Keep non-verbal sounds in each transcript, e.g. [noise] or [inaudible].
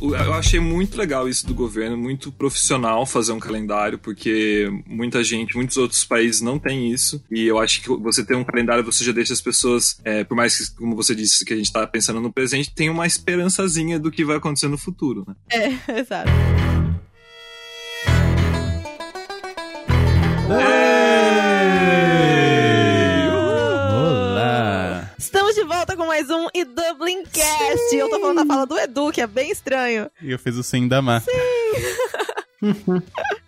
Eu achei muito legal isso do governo, muito profissional fazer um calendário, porque muita gente, muitos outros países não têm isso. E eu acho que você ter um calendário, você já deixa as pessoas, é, por mais que, como você disse, que a gente tá pensando no presente, tem uma esperançazinha do que vai acontecer no futuro, né? É, [laughs] exato. Olá! Com mais um e Dublin Cast. Eu tô falando a fala do Edu, que é bem estranho. E eu fiz o sem da Má. [laughs]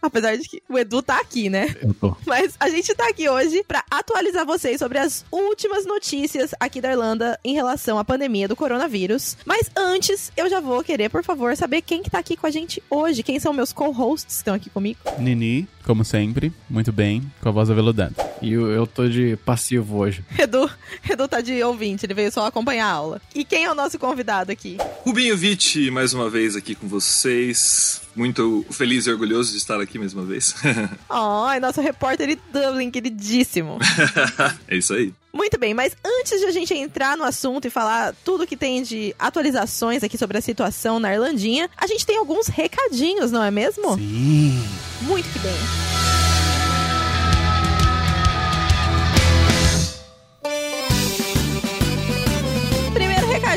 Apesar de que o Edu tá aqui, né? Eu tô. Mas a gente tá aqui hoje pra atualizar vocês sobre as últimas notícias aqui da Irlanda em relação à pandemia do coronavírus. Mas antes, eu já vou querer, por favor, saber quem que tá aqui com a gente hoje. Quem são meus co-hosts que estão aqui comigo? Nini, como sempre, muito bem, com a voz aveludada. E eu, eu tô de passivo hoje. Edu, Edu tá de ouvinte, ele veio só acompanhar a aula. E quem é o nosso convidado aqui? Rubinho Vitti, mais uma vez aqui com vocês. Muito feliz e orgulhoso de estar aqui mais uma vez. [laughs] Oh, é nosso repórter de Dublin, queridíssimo. é isso aí. Muito bem, mas antes de a gente entrar no assunto e falar tudo que tem de atualizações aqui sobre a situação na Irlandinha, a gente tem alguns recadinhos, não é mesmo? Sim. Muito que bem.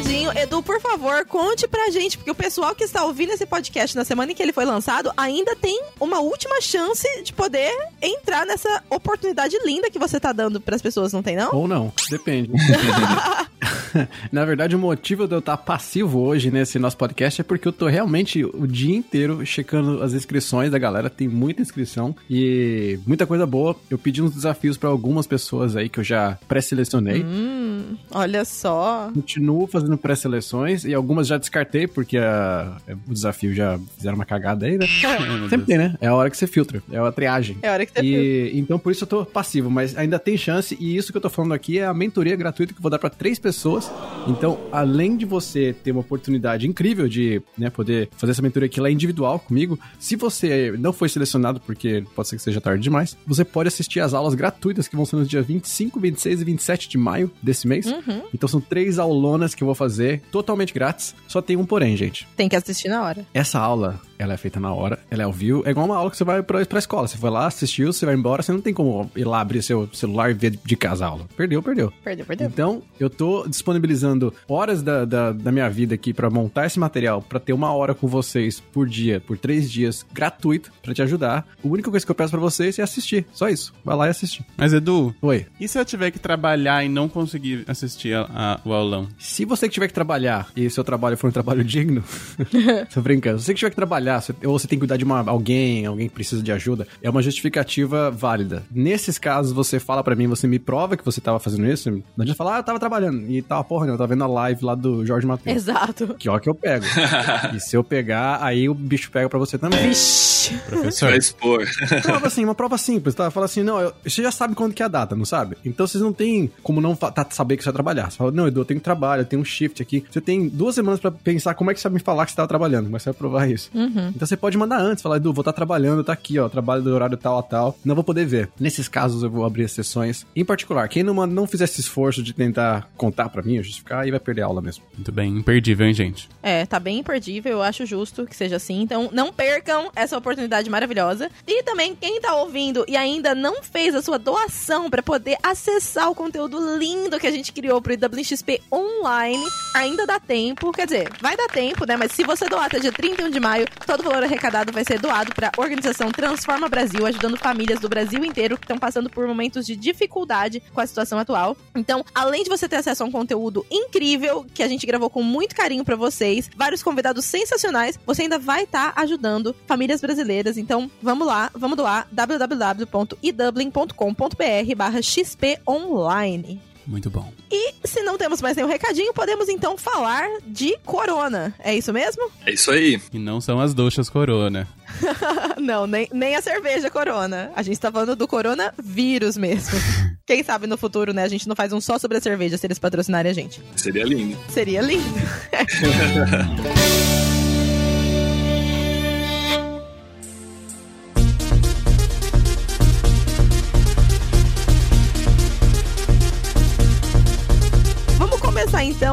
Recadinho, Edu, por favor, conte pra gente, porque o pessoal que está ouvindo esse podcast na semana em que ele foi lançado ainda tem uma última chance de poder entrar nessa oportunidade linda que você tá dando pras pessoas, não tem não? Ou não, depende. [laughs] [laughs] Na verdade, o motivo de eu estar passivo hoje nesse nosso podcast é porque eu tô realmente o dia inteiro checando as inscrições da galera. Tem muita inscrição e muita coisa boa. Eu pedi uns desafios pra algumas pessoas aí que eu já pré-selecionei. Hum, olha só. Continuo fazendo pré-seleções e algumas já descartei porque a- o desafio já fizeram uma cagada aí, né? [laughs] Sempre tem, né? É a hora que você filtra, é a triagem. É a hora que você. E então por isso eu tô passivo, mas ainda tem chance e isso que eu tô falando aqui é a mentoria gratuita que eu vou dar pra três pessoas. Então, além de você ter uma oportunidade incrível de, né, poder fazer essa mentoria aqui lá individual comigo, se você não foi selecionado porque pode ser que seja tarde demais, você pode assistir as aulas gratuitas que vão ser nos dias 25, 26 e 27 de maio desse mês. Uhum. Então são três aulonas que eu vou fazer totalmente grátis. Só tem um porém, gente. Tem que assistir na hora. Essa aula, ela é feita na hora, ela é ao vivo. É igual uma aula que você vai pra, pra escola. Você foi lá, assistiu, você vai embora, você não tem como ir lá abrir seu celular e ver de casa a aula. Perdeu, perdeu. Perdeu, perdeu. Então, eu tô disponibilizando horas da, da, da minha vida aqui pra montar esse material, pra ter uma hora com vocês por dia, por três dias, gratuito, pra te ajudar. A única coisa que eu peço pra vocês é assistir. Só isso. Vai lá e assistir. Mas Edu, Oi. e se eu tiver que trabalhar e não conseguir assistir a- a- o aulão? Se você que tiver que trabalhar e seu trabalho for um trabalho digno, [laughs] [laughs] tô brincando. Se você que tiver que trabalhar, você- ou você tem que cuidar de uma, alguém, alguém que precisa de ajuda, é uma justificativa válida. Nesses casos, você fala pra mim, você me prova que você tava fazendo isso, não adianta falar, ah, eu tava trabalhando. E tava, porra, não, eu tava vendo a live lá do Jorge Matheus. Exato. Que hora que eu pego. [laughs] e se eu pegar, aí o bicho pega pra você também. Vixe. Professor? Pra expor. prova assim, uma prova simples, tá? Fala assim, não, eu- você já sabe quando que é a data, não sabe? Então vocês não tem como não tá, saber que você vai trabalhar. Você fala, não, Edu, eu tenho trabalho, eu tenho um shift aqui. Você tem duas semanas pra pensar como é que você vai me falar que você tava trabalhando, como é que você vai provar isso. Então você pode mandar antes, falar, Edu, vou estar trabalhando, tá aqui, ó, trabalho do horário tal a tal, não vou poder ver. Nesses casos eu vou abrir as sessões. Em particular, quem não, manda- não fizer esse esforço de tentar contar pra mim, justificar, aí vai perder a aula mesmo. Muito bem, imperdível, hein, gente? É, tá bem imperdível, eu acho justo que seja assim. Então, não percam essa oportunidade maravilhosa. E também, quem tá ouvindo e ainda não fez a sua doação pra poder acessar o conteúdo lindo que a gente criou pro IWXP online, ainda dá tempo. Quer dizer, vai dar tempo, né? Mas se você doar até dia 31 de maio, todo o valor arrecadado vai ser doado pra organização Transforma Brasil, ajudando famílias do Brasil inteiro que estão passando por momentos de dificuldade com a situação atual. Então, além de você ter acesso a um conteúdo incrível que a gente gravou com muito carinho pra vocês, vários convidados sensacionais, você ainda vai estar ajudando famílias brasileiras. Então, vamos lá, vamos doar www.idublin.com.br barra XP online. Muito bom. E se não temos mais nenhum recadinho, podemos então falar de corona. É isso mesmo? É isso aí. E não são as duchas corona. [laughs] não, nem, nem a cerveja corona. A gente tá falando do coronavírus mesmo. [laughs] Quem sabe no futuro, né, a gente não faz um só sobre a cerveja se eles patrocinarem a gente. Seria lindo. Seria lindo. [laughs]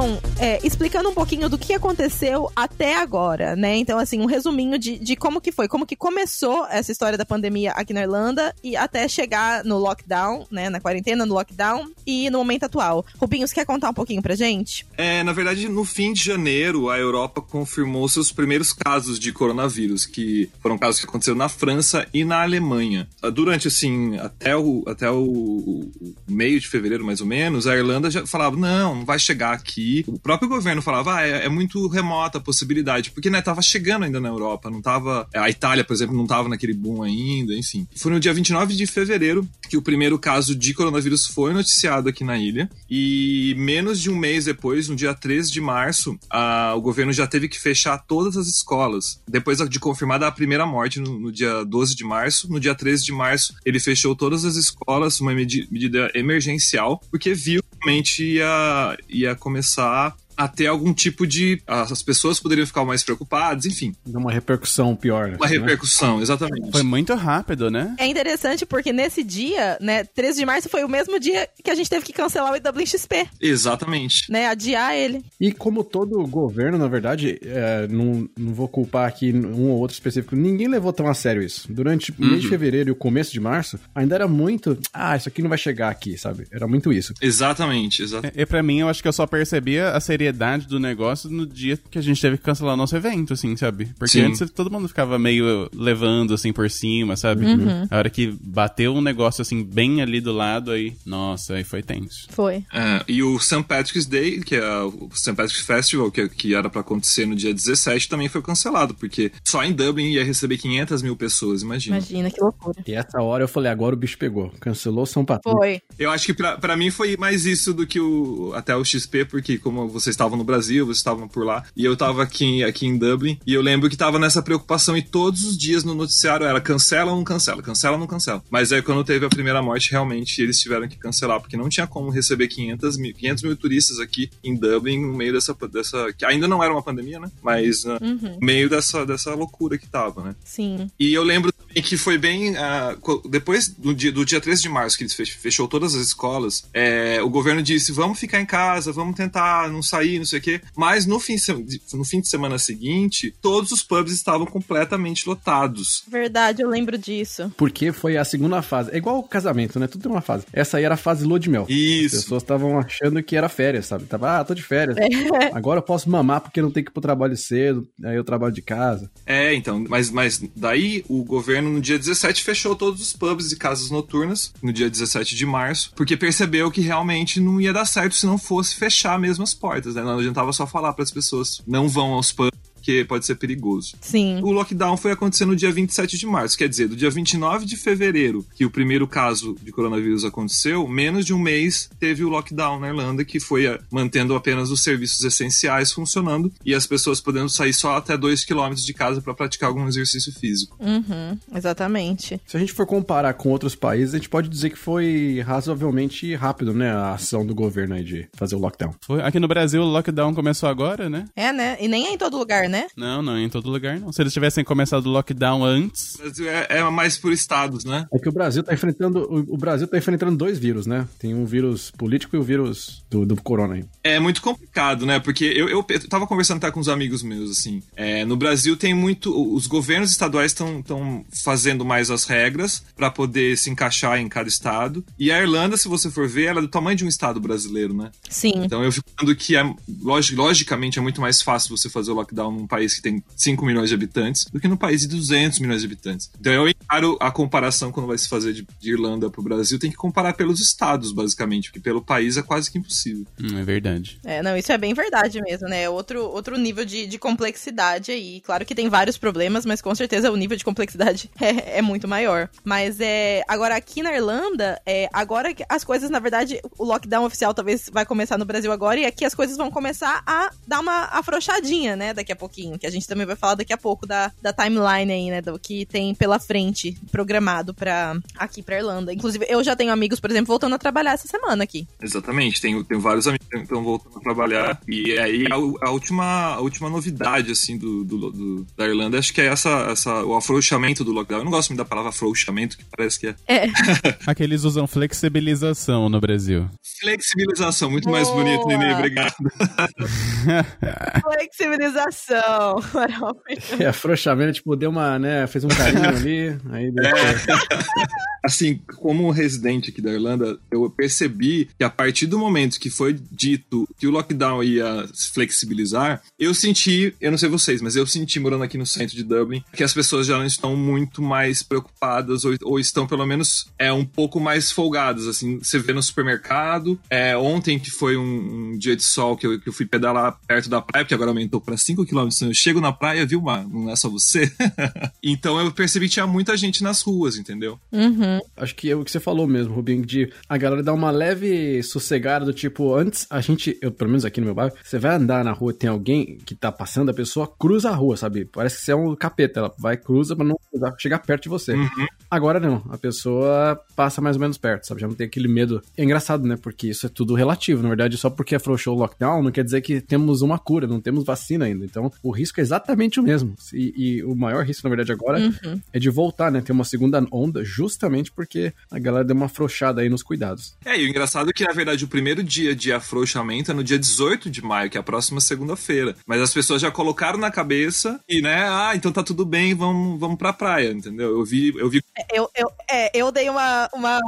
então é, explicando um pouquinho do que aconteceu até agora, né? Então, assim, um resuminho de, de como que foi, como que começou essa história da pandemia aqui na Irlanda e até chegar no lockdown, né? Na quarentena, no lockdown e no momento atual. Rubinho, você quer contar um pouquinho pra gente? É, na verdade, no fim de janeiro, a Europa confirmou seus primeiros casos de coronavírus, que foram casos que aconteceram na França e na Alemanha. Durante, assim, até o, até o meio de fevereiro, mais ou menos, a Irlanda já falava, não, não vai chegar aqui. O próprio governo falava, ah, é, é muito remota a possibilidade, porque, né, tava chegando ainda na Europa, não tava... A Itália, por exemplo, não tava naquele boom ainda, enfim. Foi no dia 29 de fevereiro que o primeiro caso de coronavírus foi noticiado aqui na ilha, e menos de um mês depois, no dia 13 de março, a, o governo já teve que fechar todas as escolas. Depois de confirmada a primeira morte no, no dia 12 de março, no dia 13 de março, ele fechou todas as escolas, uma medida emergencial, porque viu realmente ia, ia começar a ter algum tipo de. As pessoas poderiam ficar mais preocupadas, enfim. Uma repercussão pior. Uma né? repercussão, exatamente. Foi muito rápido, né? É interessante porque nesse dia, né, 13 de março foi o mesmo dia que a gente teve que cancelar o IW XP. Exatamente. Né, adiar ele. E como todo governo, na verdade, é, não, não vou culpar aqui um ou outro específico, ninguém levou tão a sério isso. Durante o uhum. mês de fevereiro e o começo de março, ainda era muito, ah, isso aqui não vai chegar aqui, sabe? Era muito isso. Exatamente, exatamente. E, e pra mim, eu acho que eu só percebia a seriedade seriedade do negócio no dia que a gente teve que cancelar o nosso evento, assim, sabe? Porque Sim. antes todo mundo ficava meio levando, assim, por cima, sabe? Uhum. A hora que bateu um negócio, assim, bem ali do lado, aí, nossa, aí foi tenso. Foi. É, e o St. Patrick's Day, que é o St. Patrick's Festival, que, que era para acontecer no dia 17, também foi cancelado, porque só em Dublin ia receber 500 mil pessoas, imagina. Imagina, que loucura. E essa hora eu falei, agora o bicho pegou. Cancelou São Patrick. Foi. Eu acho que para mim foi mais isso do que o até o XP, porque como vocês estavam no Brasil, vocês estavam por lá, e eu tava aqui, aqui em Dublin, e eu lembro que tava nessa preocupação, e todos os dias no noticiário era cancela ou não cancela, cancela ou não cancela. Mas aí quando teve a primeira morte, realmente eles tiveram que cancelar, porque não tinha como receber 500 mil, 500 mil turistas aqui em Dublin no meio dessa, dessa que ainda não era uma pandemia, né? Mas uh, uhum. no meio dessa, dessa loucura que tava, né? Sim. E eu lembro também que foi bem. Uh, depois do dia, do dia 13 de março, que eles fechou todas as escolas, é, o governo disse: vamos ficar em casa, vamos tentar não sair, não sei o quê. Mas no fim, no fim de semana seguinte, todos os pubs estavam completamente lotados. Verdade, eu lembro disso. Porque foi a segunda fase. É igual o casamento, né? Tudo tem uma fase. Essa aí era a fase lua de mel. Isso. As pessoas estavam achando que era férias, sabe? Tava, ah, tô de férias. É. Agora eu posso mamar porque não tem que ir pro trabalho cedo, aí eu trabalho de casa. É, então, mas, mas daí o governo no dia 17 fechou todos os pubs e casas noturnas, no dia 17 de março, porque percebeu que realmente não ia dar certo se não fosse fechar mesmo as portas, né? Não adiantava só falar para as pessoas não vão aos pubs porque pode ser perigoso. Sim. O lockdown foi acontecer no dia 27 de março, quer dizer, do dia 29 de fevereiro, que o primeiro caso de coronavírus aconteceu, menos de um mês teve o lockdown na Irlanda, que foi eh, mantendo apenas os serviços essenciais funcionando e as pessoas podendo sair só até 2 km de casa para praticar algum exercício físico. Uhum, exatamente. Se a gente for comparar com outros países, a gente pode dizer que foi razoavelmente rápido, né, a ação do governo aí de fazer o lockdown. Foi. Aqui no Brasil, o lockdown começou agora, né? É, né? E nem é em todo lugar, né? Né? Não, não, em todo lugar não. Se eles tivessem começado o lockdown antes. O Brasil é, é, mais por estados, né? É que o Brasil tá enfrentando. O, Brasil tá enfrentando dois vírus, né? Tem um vírus político e o vírus do, do corona aí. É muito complicado, né? Porque eu, eu, eu tava conversando até com uns amigos meus, assim. É, no Brasil tem muito. Os governos estaduais estão fazendo mais as regras para poder se encaixar em cada estado. E a Irlanda, se você for ver, ela é do tamanho de um estado brasileiro, né? Sim. Então eu fico falando que é, logicamente é muito mais fácil você fazer o lockdown num país que tem 5 milhões de habitantes do que no país de 200 milhões de habitantes. Então eu encaro a comparação quando vai se fazer de, de Irlanda para o Brasil, tem que comparar pelos estados, basicamente, porque pelo país é quase que impossível. Hum, é verdade. É, não, isso é bem verdade mesmo, né? É outro, outro nível de, de complexidade aí. Claro que tem vários problemas, mas com certeza o nível de complexidade [laughs] é, é muito maior. Mas é. Agora, aqui na Irlanda, é, agora as coisas, na verdade, o lockdown oficial talvez vai começar no Brasil agora, e aqui as coisas vão começar a dar uma afrouxadinha, né? Daqui a pouquinho pouquinho, que a gente também vai falar daqui a pouco da, da timeline aí, né, do que tem pela frente programado para aqui pra Irlanda. Inclusive, eu já tenho amigos, por exemplo, voltando a trabalhar essa semana aqui. Exatamente, tenho, tenho vários amigos que estão voltando a trabalhar. E aí a, a, última, a última novidade, assim, do, do, do, da Irlanda, acho que é essa, essa, o afrouxamento do lockdown. Eu não gosto muito da palavra afrouxamento, que parece que é. É. [laughs] Aqueles usam flexibilização no Brasil. Flexibilização, muito Boa. mais bonito, Nini, obrigado. [laughs] [laughs] Flexibilização. [laughs] É, afrouxamento, tipo, deu uma, né, fez um carinho [laughs] ali, aí. É. [laughs] assim, como residente aqui da Irlanda, eu percebi que a partir do momento que foi dito que o lockdown ia se flexibilizar, eu senti, eu não sei vocês, mas eu senti morando aqui no centro de Dublin, que as pessoas já não estão muito mais preocupadas ou, ou estão pelo menos é um pouco mais folgadas, assim, você vê no supermercado, é, ontem que foi um, um dia de sol que eu, que eu, fui pedalar perto da praia, porque agora aumentou para 5 km, então eu chego na praia, viu, mano, não é só você. [laughs] então eu percebi que tinha muita gente nas ruas, entendeu? Uhum. Uhum. Acho que é o que você falou mesmo, Rubinho, de a galera dar uma leve sossegada do tipo, antes a gente, eu, pelo menos aqui no meu bairro, você vai andar na rua tem alguém que tá passando, a pessoa cruza a rua, sabe? Parece que você é um capeta, ela vai, cruza pra não chegar perto de você. Uhum. Agora não, a pessoa passa mais ou menos perto, sabe? Já não tem aquele medo. É engraçado, né? Porque isso é tudo relativo. Na verdade, só porque afrouxou o lockdown não quer dizer que temos uma cura, não temos vacina ainda. Então, o risco é exatamente o mesmo. E, e o maior risco, na verdade, agora uhum. é de voltar, né? Ter uma segunda onda, justamente porque a galera deu uma afrouxada aí nos cuidados. É, e o engraçado é que, na verdade, o primeiro dia de afrouxamento é no dia 18 de maio, que é a próxima segunda-feira. Mas as pessoas já colocaram na cabeça e, né, ah, então tá tudo bem, vamos, vamos pra praia, entendeu? Eu vi. Eu, vi... É, eu, eu, é, eu dei uma, uma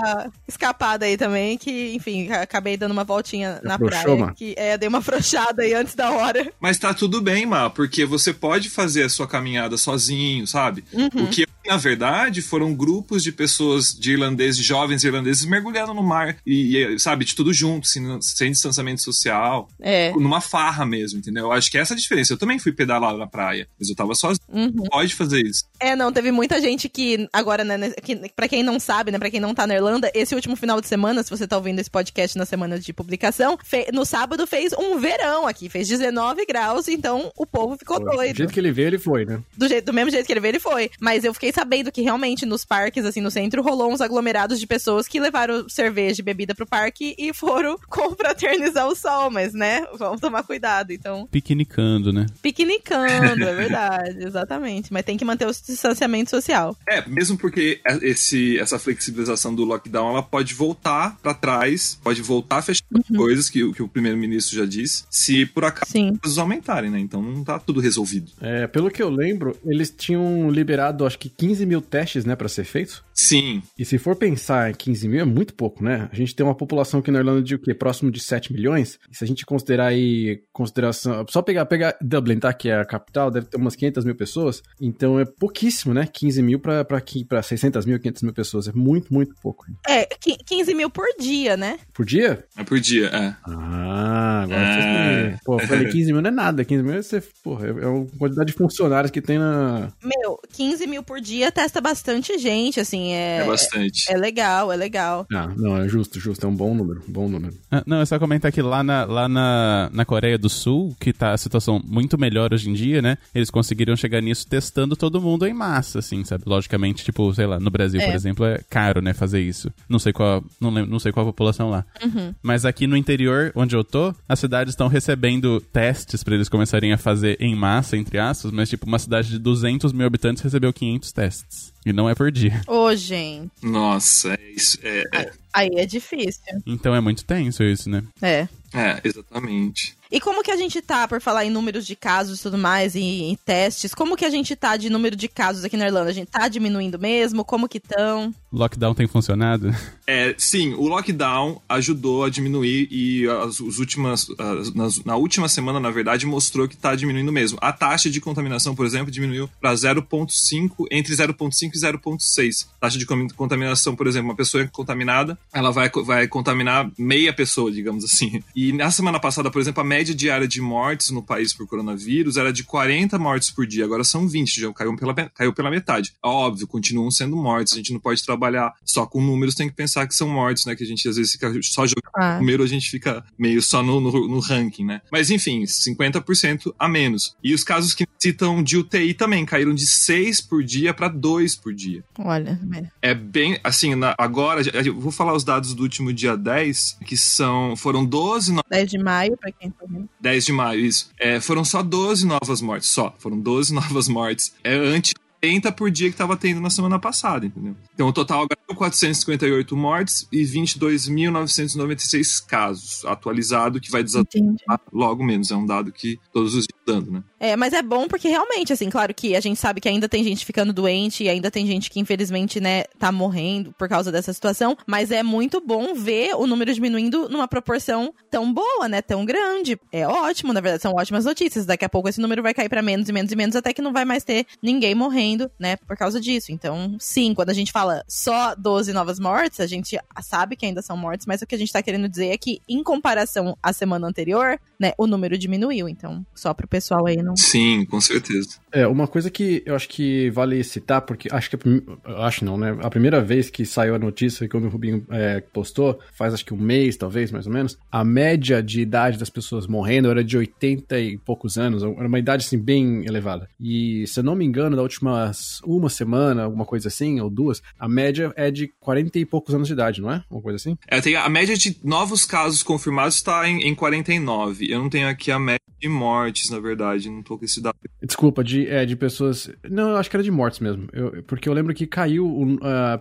escapada aí também, que, enfim, acabei dando uma voltinha na Afrouxou, praia. Que, é, dei uma afrouxada aí antes da hora. Mas tá tudo bem, Má, porque você pode fazer a sua caminhada sozinho, sabe? Uhum. O que na verdade, foram grupos de pessoas, de irlandeses, jovens irlandeses, mergulhando no mar e, e sabe, de tudo junto, assim, sem distanciamento social. É. Numa farra mesmo, entendeu? Eu acho que essa é a diferença. Eu também fui pedalar na praia, mas eu tava sozinho. Uhum. Pode fazer isso. É, não, teve muita gente que, agora, né, que, pra quem não sabe, né, pra quem não tá na Irlanda, esse último final de semana, se você tá ouvindo esse podcast na semana de publicação, no sábado fez um verão aqui, fez 19 graus, então o povo ficou Pô, doido. Do jeito que ele veio, ele foi, né? Do, jeito, do mesmo jeito que ele veio, ele foi. Mas eu fiquei sabendo que realmente nos parques, assim, no centro, rolou uns aglomerados de pessoas que levaram cerveja e bebida pro parque e foram [laughs] confraternizar o sol, mas, né, vamos tomar cuidado, então... Piquenicando, né? Piquenicando, é [laughs] verdade, exatamente. Mas tem que manter o distanciamento social. É, mesmo porque esse, essa flexibilização do lockdown, ela pode voltar para trás, pode voltar a fechar uhum. coisas que, que o primeiro-ministro já disse, se por acaso Sim. aumentarem, né? Então não tá tudo resolvido. É, pelo que eu lembro, eles tinham liberado, acho que 15 mil testes, né, para ser feitos. Sim. E se for pensar em 15 mil, é muito pouco, né? A gente tem uma população aqui na Irlanda de o quê? Próximo de 7 milhões. E se a gente considerar aí, consideração, só pegar, pegar Dublin, tá? Que é a capital, deve ter umas 500 mil pessoas. Então é pouquíssimo, né? 15 mil pra, pra, pra 600 mil, 500 mil pessoas. É muito, muito pouco. É, 15 mil por dia, né? Por dia? É por dia, é. Ah, agora é. Pô, eu falei [laughs] 15 mil não é nada. 15 mil é, você, porra, é a quantidade de funcionários que tem na. Meu, 15 mil por dia testa bastante gente, assim. É, é bastante. É, é legal, é legal. Ah, não, é justo, justo. É um bom número, bom número. Ah, não, é só comentar que lá, na, lá na, na Coreia do Sul, que tá a situação muito melhor hoje em dia, né? Eles conseguiram chegar nisso testando todo mundo em massa, assim, sabe? Logicamente, tipo, sei lá, no Brasil, é. por exemplo, é caro, né, fazer isso. Não sei qual, não, lembro, não sei qual a população lá. Uhum. Mas aqui no interior, onde eu tô, as cidades estão recebendo testes para eles começarem a fazer em massa, entre aspas, mas tipo, uma cidade de 200 mil habitantes recebeu 500 testes. E não é por dia. Ô, gente. Nossa, é isso. É, é. Aí é difícil. Então é muito tenso isso, né? É. É, exatamente. E como que a gente tá, por falar em números de casos e tudo mais, e em testes, como que a gente tá de número de casos aqui na Irlanda? A gente tá diminuindo mesmo? Como que estão? Lockdown tem funcionado? [laughs] É, sim, o lockdown ajudou a diminuir e as, as últimas, as, nas, na última semana, na verdade, mostrou que tá diminuindo mesmo. A taxa de contaminação, por exemplo, diminuiu para 0,5, entre 0,5 0,5 e 0,6. Taxa de contaminação, por exemplo, uma pessoa contaminada, ela vai, vai contaminar meia pessoa, digamos assim. E na semana passada, por exemplo, a média diária de mortes no país por coronavírus era de 40 mortes por dia, agora são 20, já caiu pela, caiu pela metade. Óbvio, continuam sendo mortes, a gente não pode trabalhar só com números, tem que pensar que são mortes, né? Que a gente às vezes fica só jogando ah. número, a gente fica meio só no, no, no ranking, né? Mas enfim, 50% a menos. E os casos que citam de UTI também caíram de 6 por dia para 2 por dia. Olha, é bem assim, na, agora eu vou falar os dados do último dia 10, que são foram 12 no... 10 de maio para quem tá vendo. 10 de maio, isso. É, foram só 12 novas mortes, só. Foram 12 [laughs] novas mortes. É antes 80 por dia que estava tendo na semana passada, entendeu? Então o total agora é 458 mortes e 22.996 casos, atualizado, que vai desatualizar logo menos. É um dado que todos os dias né? É, mas é bom porque realmente, assim, claro que a gente sabe que ainda tem gente ficando doente e ainda tem gente que infelizmente, né, tá morrendo por causa dessa situação, mas é muito bom ver o número diminuindo numa proporção tão boa, né, tão grande. É ótimo, na verdade, são ótimas notícias. Daqui a pouco esse número vai cair para menos e menos e menos até que não vai mais ter ninguém morrendo, né, por causa disso. Então, sim, quando a gente fala só 12 novas mortes, a gente sabe que ainda são mortes, mas o que a gente tá querendo dizer é que em comparação à semana anterior, né, o número diminuiu. Então, só pro pessoal aí não. Sim, com certeza. É, uma coisa que eu acho que vale citar, porque acho que. Acho não, né? A primeira vez que saiu a notícia, quando o Rubinho é, postou, faz acho que um mês, talvez, mais ou menos, a média de idade das pessoas morrendo era de 80 e poucos anos, era uma idade assim bem elevada. E se eu não me engano, da última uma semana, alguma coisa assim, ou duas, a média é de 40 e poucos anos de idade, não é? Uma coisa assim? É, tem a média de novos casos confirmados está em, em 49. Eu não tenho aqui a média de mortes, na verdade, não tô com esse dado. Desculpa, de, é, de pessoas. Não, eu acho que era de mortes mesmo. Eu, porque eu lembro que caiu uh,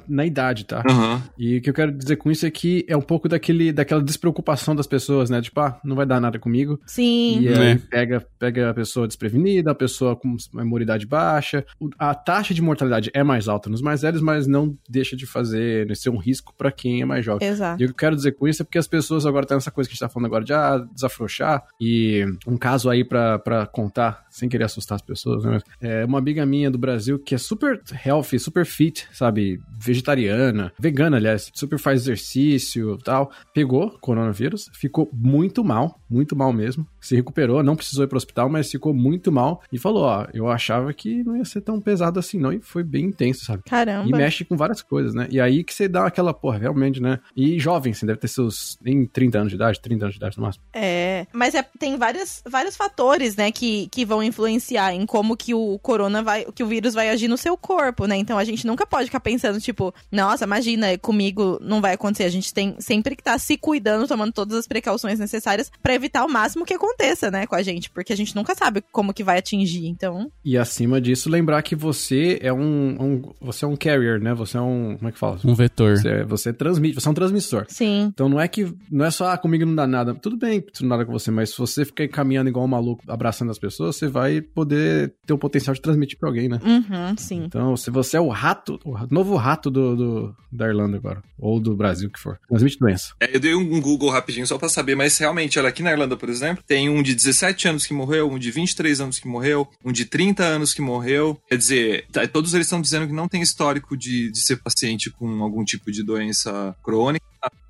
na idade, tá? Uhum. E o que eu quero dizer com isso é que é um pouco daquele, daquela despreocupação das pessoas, né? Tipo, ah, não vai dar nada comigo. Sim. E aí é. pega, pega a pessoa desprevenida, a pessoa com imunidade baixa. A taxa de mortalidade é mais alta nos mais velhos, mas não deixa de fazer, de ser um risco para quem é mais jovem. Exato. E o que eu quero dizer com isso é porque as pessoas agora têm essa coisa que a gente tá falando agora de ah, desafrouxar. E um caso aí para contar, sem querer assustar as pessoas, né? É uma amiga minha do Brasil que é super healthy, super fit, sabe? Vegetariana, vegana, aliás, super faz exercício tal. Pegou coronavírus, ficou muito mal, muito mal mesmo. Se recuperou, não precisou ir pro hospital, mas ficou muito mal. E falou: Ó, eu achava que não ia ser tão pesado assim, não. E foi bem intenso, sabe? Caramba. E mexe com várias coisas, né? E aí que você dá aquela, porra, realmente, né? E jovem, você deve ter seus em 30 anos de idade, 30 anos de idade no máximo. É, mas é, tem vários, vários fatores, né, que, que vão influenciar em como que o corona vai, que o vírus vai agir no seu corpo, né? Então a gente nunca pode ficar pensando, tipo, nossa, imagina, comigo não vai acontecer. A gente tem sempre que estar tá se cuidando, tomando todas as precauções necessárias para evitar o máximo que aconteça, né, com a gente, porque a gente nunca sabe como que vai atingir, então. E acima disso, lembrar que você é um, um você é um carrier, né? Você é um, como é que fala? Um vetor. Você, você transmite, você é um transmissor. Sim. Então não é que não é só ah, comigo não dá nada. Tudo bem, não dá nada com você, mas se você ficar caminhando igual um maluco, abraçando as pessoas, você vai poder ter o potencial de transmitir para alguém, né? Uhum, sim. Então, se você é o rato, o novo rato do, do da Irlanda agora, ou do Brasil, que for, transmite doença. É, eu dei um Google rapidinho só para saber, mas realmente, olha, aqui na Irlanda, por exemplo, tem um de 17 anos que morreu, um de 23 anos que morreu, um de 30 anos que morreu. Quer dizer, tá, todos eles estão dizendo que não tem histórico de, de ser paciente com algum tipo de doença crônica.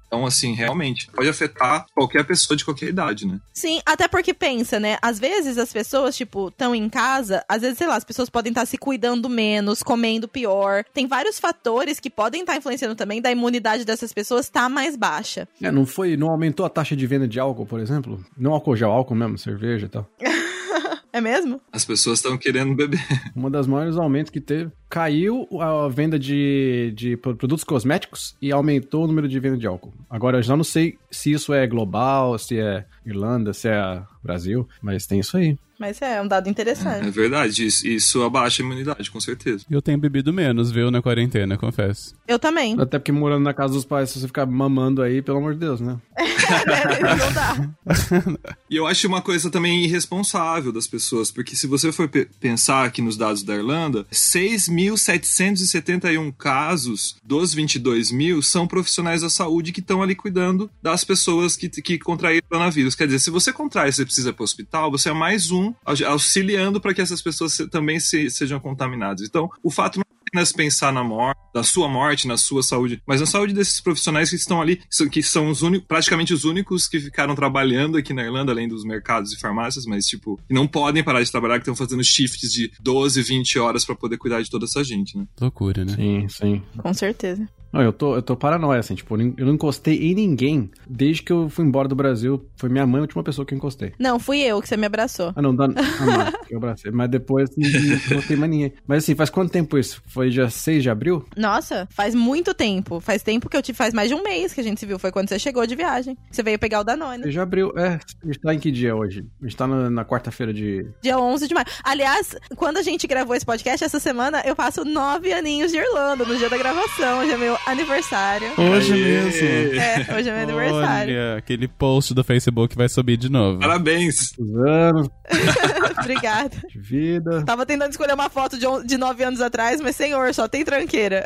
Então, assim, realmente, pode afetar qualquer pessoa de qualquer idade, né? Sim, até porque pensa, né? Às vezes as pessoas, tipo, estão em casa, às vezes, sei lá, as pessoas podem estar tá se cuidando menos, comendo pior. Tem vários fatores que podem estar tá influenciando também da imunidade dessas pessoas estar tá mais baixa. É, não foi, não aumentou a taxa de venda de álcool, por exemplo? Não álcool gel, álcool mesmo, cerveja e tal. [laughs] É mesmo? As pessoas estão querendo beber. [laughs] Uma das maiores aumentos que teve. Caiu a venda de, de produtos cosméticos e aumentou o número de venda de álcool. Agora, eu já não sei se isso é global, se é Irlanda, se é Brasil, mas tem isso aí. Mas é um dado interessante. É verdade, isso, isso abaixa a imunidade, com certeza. Eu tenho bebido menos, viu, na quarentena, confesso. Eu também. Até porque morando na casa dos pais, se você ficar mamando aí, pelo amor de Deus, né? [laughs] não dá. e eu acho uma coisa também irresponsável das pessoas, porque se você for pensar aqui nos dados da Irlanda, 6.771 casos dos 22 mil são profissionais da saúde que estão ali cuidando das pessoas que, que contraíram o coronavírus. Quer dizer, se você contrai e você precisa ir para o hospital, você é mais um auxiliando para que essas pessoas também se, sejam contaminadas. Então, o fato não apenas pensar na morte, na sua morte, na sua saúde, mas na saúde desses profissionais que estão ali, que são os únicos, praticamente os únicos que ficaram trabalhando aqui na Irlanda, além dos mercados e farmácias, mas tipo, não podem parar de trabalhar, que estão fazendo shifts de 12, 20 horas para poder cuidar de toda essa gente, né? Loucura, né? Sim, sim. Com certeza. Não, eu tô, eu tô paranoia, assim, tipo, eu não encostei em ninguém desde que eu fui embora do Brasil. Foi minha mãe a última pessoa que eu encostei. Não, fui eu que você me abraçou. Ah, não, dá. [laughs] Ah, eu abracei. Mas depois não, não encostei mais ninguém. Mas assim, faz quanto tempo isso? Foi dia 6 de abril? Nossa, faz muito tempo. Faz tempo que eu te faz mais de um mês que a gente se viu. Foi quando você chegou de viagem. Você veio pegar o Danone. 6 de abril, é. A gente tá em que dia hoje? A gente tá na, na quarta-feira de. Dia 11 de maio. Aliás, quando a gente gravou esse podcast, essa semana, eu passo nove aninhos de Irlanda no dia da gravação. Hoje é meu aniversário. Hoje Aê. mesmo. É, hoje é meu aniversário. Olha, aquele post do Facebook vai subir de novo. Parabéns. Os anos. [laughs] [laughs] Obrigada. De vida. Tava tentando escolher uma foto de, on... de nove anos atrás, mas senhor, só tem tranqueira.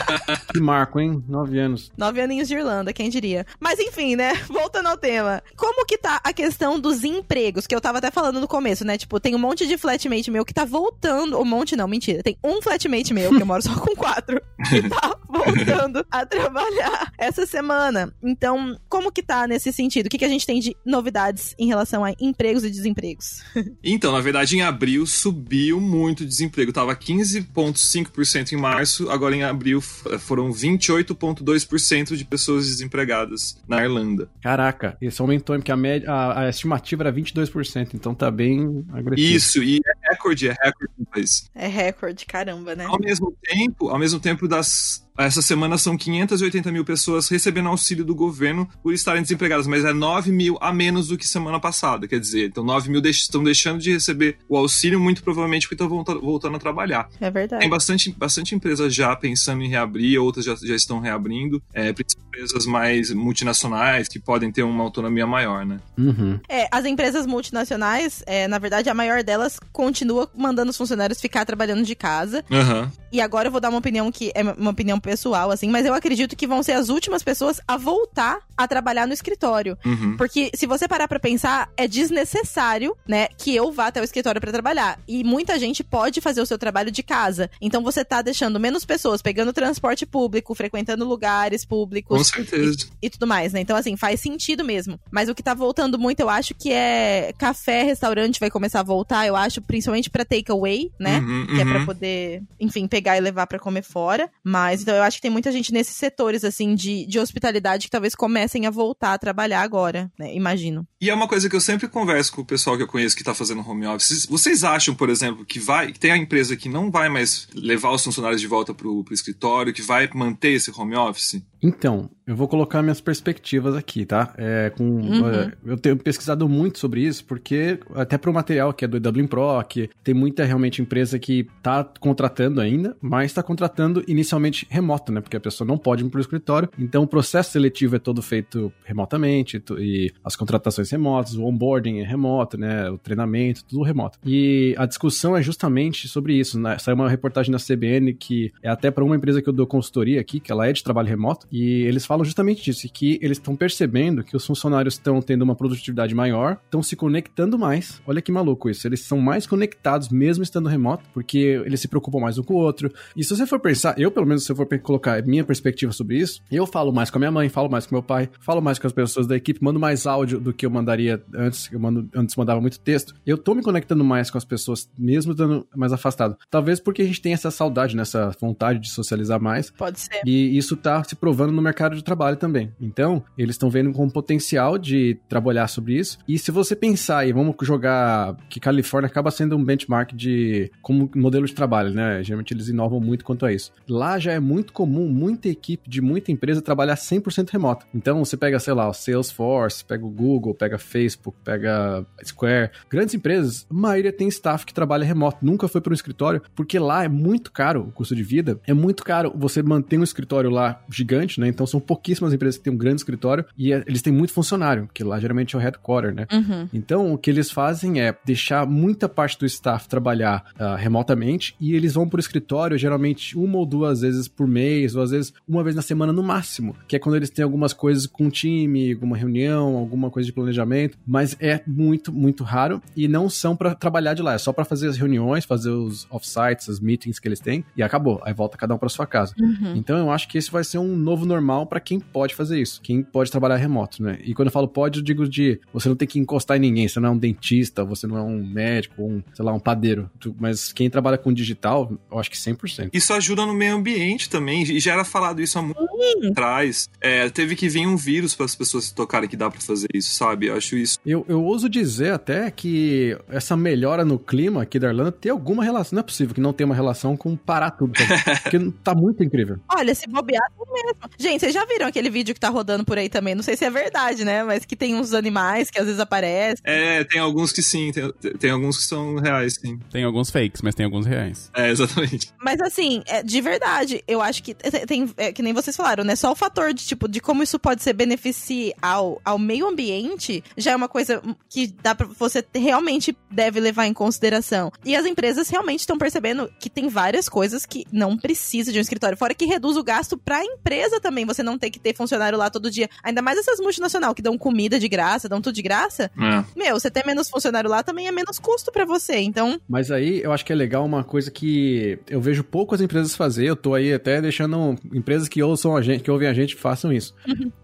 [laughs] que marco, hein? Nove anos. Nove aninhos de Irlanda, quem diria. Mas enfim, né? [laughs] Voltando ao tema. Como que tá a questão dos empregos? Que eu tava até falando no começo, né? Tipo, tem um monte de flatmate meu que tá voltando. Um monte não, mentira. Tem um flatmate meu, que eu moro só com quatro, que tá voltando a trabalhar essa semana. Então, como que tá nesse sentido? O que, que a gente tem de novidades em relação a empregos e desempregos? então, na verdade, em abril subiu muito o desemprego. Tava 15,5% em março, agora em abril foram 28,2% de pessoas desempregadas na Irlanda. Caraca, isso aumentou, porque a, média, a, a estimativa era 22%, então tá bem agressivo. Isso, e é recorde, é recorde no país. É recorde, caramba, né? Ao mesmo tempo, ao mesmo tempo das essa semana são 580 mil pessoas recebendo auxílio do governo por estarem desempregadas, mas é 9 mil a menos do que semana passada. Quer dizer, então 9 mil estão deixando de receber o auxílio, muito provavelmente porque estão voltando a trabalhar. É verdade. Tem bastante, bastante empresas já pensando em reabrir, outras já, já estão reabrindo, é, empresas mais multinacionais que podem ter uma autonomia maior, né? Uhum. É, as empresas multinacionais, é, na verdade, a maior delas continua mandando os funcionários ficar trabalhando de casa. Uhum. E agora eu vou dar uma opinião que é uma opinião pessoal, assim, mas eu acredito que vão ser as últimas pessoas a voltar a trabalhar no escritório. Uhum. Porque se você parar para pensar, é desnecessário, né, que eu vá até o escritório para trabalhar. E muita gente pode fazer o seu trabalho de casa. Então você tá deixando menos pessoas pegando transporte público, frequentando lugares públicos. Com certeza. E, e tudo mais, né? Então, assim, faz sentido mesmo. Mas o que tá voltando muito, eu acho que é café, restaurante vai começar a voltar, eu acho, principalmente pra takeaway, né? Uhum, que é pra uhum. poder, enfim, pegar e levar para comer fora. Mas então eu acho que tem muita gente nesses setores, assim, de, de hospitalidade que talvez comecem a voltar a trabalhar agora, né? Imagino. E é uma coisa que eu sempre converso com o pessoal que eu conheço que tá fazendo home office. Vocês acham, por exemplo, que vai, que tem a empresa que não vai mais levar os funcionários de volta pro, pro escritório, que vai manter esse home office? Então, eu vou colocar minhas perspectivas aqui, tá? É, com, Uhum. é, eu tenho pesquisado muito sobre isso, porque até pro material que é do Dublin Pro, que tem muita realmente empresa que tá contratando ainda, mas tá contratando inicialmente remoto, né? Porque a pessoa não pode ir pro escritório. Então o processo seletivo é todo feito remotamente, e as contratações remotas, o onboarding é remoto, né? O treinamento, tudo remoto. E a discussão é justamente sobre isso, né? Saiu uma reportagem da CBN que é até para uma empresa que eu dou consultoria aqui, que ela é de trabalho remoto, e eles falam justamente disso, que eles estão percebendo que os funcionários estão tendo uma produtividade maior, estão se conectando mais. Olha que maluco isso, eles são mais conectados mesmo estando remoto, porque eles se preocupam mais um com o outro. E se você for pensar, eu pelo menos se eu for colocar minha perspectiva sobre isso, eu falo mais com a minha mãe, falo mais com meu pai, falo mais com as pessoas da equipe, mando mais áudio do que eu mandaria antes, eu mando, antes mandava muito texto. Eu tô me conectando mais com as pessoas, mesmo estando mais afastado. Talvez porque a gente tem essa saudade, nessa vontade de socializar mais, Pode ser. e isso tá se provando no mercado de trabalho também. Então, eles estão vendo com potencial de trabalhar sobre isso. E se você pensar, e vamos jogar que Califórnia acaba sendo um benchmark de como modelo de trabalho, né? Geralmente eles inovam muito quanto a isso. Lá já é muito comum muita equipe de muita empresa trabalhar 100% remoto. Então, você pega, sei lá, o Salesforce, pega o Google, pega Facebook, pega Square, grandes empresas, a maioria tem staff que trabalha remoto, nunca foi para um escritório, porque lá é muito caro o custo de vida, é muito caro você manter um escritório lá gigante gigante, né? Então são pouquíssimas empresas que têm um grande escritório e é, eles têm muito funcionário, que lá geralmente é o headquarter, né? Uhum. Então o que eles fazem é deixar muita parte do staff trabalhar uh, remotamente e eles vão pro escritório geralmente uma ou duas vezes por mês, ou às vezes uma vez na semana no máximo, que é quando eles têm algumas coisas com o time, alguma reunião, alguma coisa de planejamento, mas é muito, muito raro e não são para trabalhar de lá, é só para fazer as reuniões, fazer os offsites, as meetings que eles têm e acabou. Aí volta cada um para sua casa. Uhum. Então eu acho que esse vai ser um novo normal para quem pode fazer isso, quem pode trabalhar remoto, né? E quando eu falo pode, eu digo de você não tem que encostar em ninguém, você não é um dentista, você não é um médico, um, sei lá, um padeiro, mas quem trabalha com digital, eu acho que 100%. Isso ajuda no meio ambiente também, e já era falado isso há muito tempo atrás. É, teve que vir um vírus para as pessoas se tocarem que dá para fazer isso, sabe? Eu acho isso. Eu, eu ouso dizer até que essa melhora no clima aqui da Irlanda tem alguma relação. Não é possível que não tenha uma relação com parar tudo. [laughs] Porque tá muito incrível. Olha, se bobear, é mesmo. Gente, vocês já viram aquele vídeo que tá rodando por aí também? Não sei se é verdade, né? Mas que tem uns animais que às vezes aparecem. É, tem alguns que sim, tem, tem alguns que são reais, sim. Tem alguns fakes, mas tem alguns reais. É, exatamente. Mas assim, é, de verdade, eu acho que tem, é, que nem vocês falaram, né? Só o fator de tipo de como isso pode ser beneficial ao meio ambiente já é uma coisa que dá para você realmente deve levar em consideração. E as empresas realmente estão percebendo que tem várias coisas que não precisa de um escritório, fora que reduz o gasto para a empresa também, você não ter que ter funcionário lá todo dia. Ainda mais essas multinacionais que dão comida de graça, dão tudo de graça. É. Meu, você ter menos funcionário lá também é menos custo para você. Então, Mas aí eu acho que é legal uma coisa que eu vejo poucas empresas fazer. Eu tô aí até deixando empresas que ouçam a gente, que ouvem a gente, façam isso.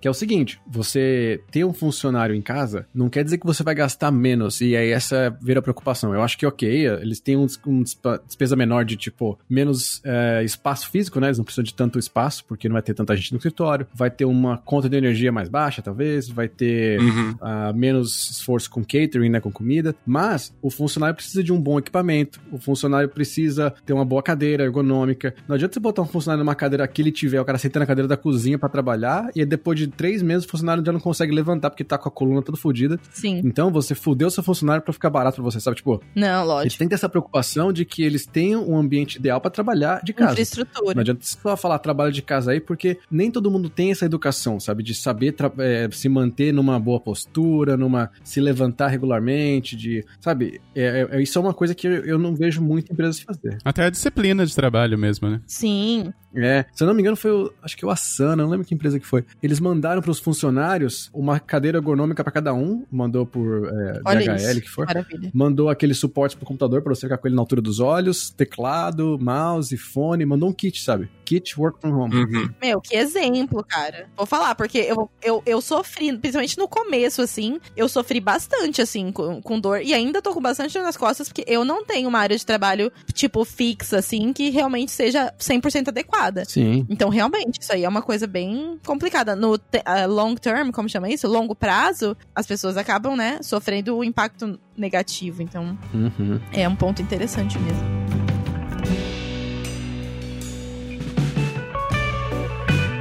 Que é o seguinte: você ter um funcionário em casa não quer dizer que você vai gastar menos. E aí essa vira a preocupação. Eu acho que ok, eles têm um, um despesa menor de tipo menos é, espaço físico, né? Eles não precisam de tanto espaço, porque não vai ter tanta gente no escritório. Vai ter uma conta de energia mais baixa, talvez. Vai ter Uhum. ah, menos esforço com catering, né, com comida, mas o funcionário precisa de um bom equipamento, o funcionário precisa ter uma boa cadeira ergonômica. Não adianta você botar um funcionário numa cadeira que ele tiver, o cara senta na cadeira da cozinha pra trabalhar, e aí depois de três meses o funcionário já não consegue levantar porque tá com a coluna toda fodida. sim. Então você fudeu seu funcionário pra ficar barato pra você, sabe? Tipo, Não, gente lógico. tem que ter essa preocupação de que eles tenham um ambiente ideal pra trabalhar de casa. Infraestrutura. Não adianta só falar trabalho de casa aí, porque nem todo mundo tem essa educação, sabe? De saber é, se manter numa boa postura, numa se levantar regularmente, de. Sabe? É, é- isso é uma coisa que eu, eu não vejo muitas empresas fazer. Até a disciplina de trabalho mesmo, né? Sim. É, se eu não me engano, foi o. Acho que o Asana, não lembro que empresa que foi. Eles mandaram pros funcionários uma cadeira ergonômica pra cada um, mandou por é, DHL, isso. que for. Maravilha. Mandou aquele suporte pro computador pra você ficar com ele na altura dos olhos, teclado, mouse, fone, mandou um kit, sabe? Kit work from home. Uhum. Meu, que exemplo, cara. Vou falar, porque eu, eu, eu sofri, principalmente no começo, assim, eu sofri bastante, assim, com, com dor. E ainda tô com bastante dor nas costas, porque eu não tenho uma área de trabalho, tipo, fixa, assim, que realmente seja 100% adequada. Sim. Então, realmente, isso aí é uma coisa bem complicada. No te- ah, long term, como chama isso? Longo prazo, as pessoas acabam, né, sofrendo o impacto negativo. Então, Uhum. é um ponto interessante mesmo.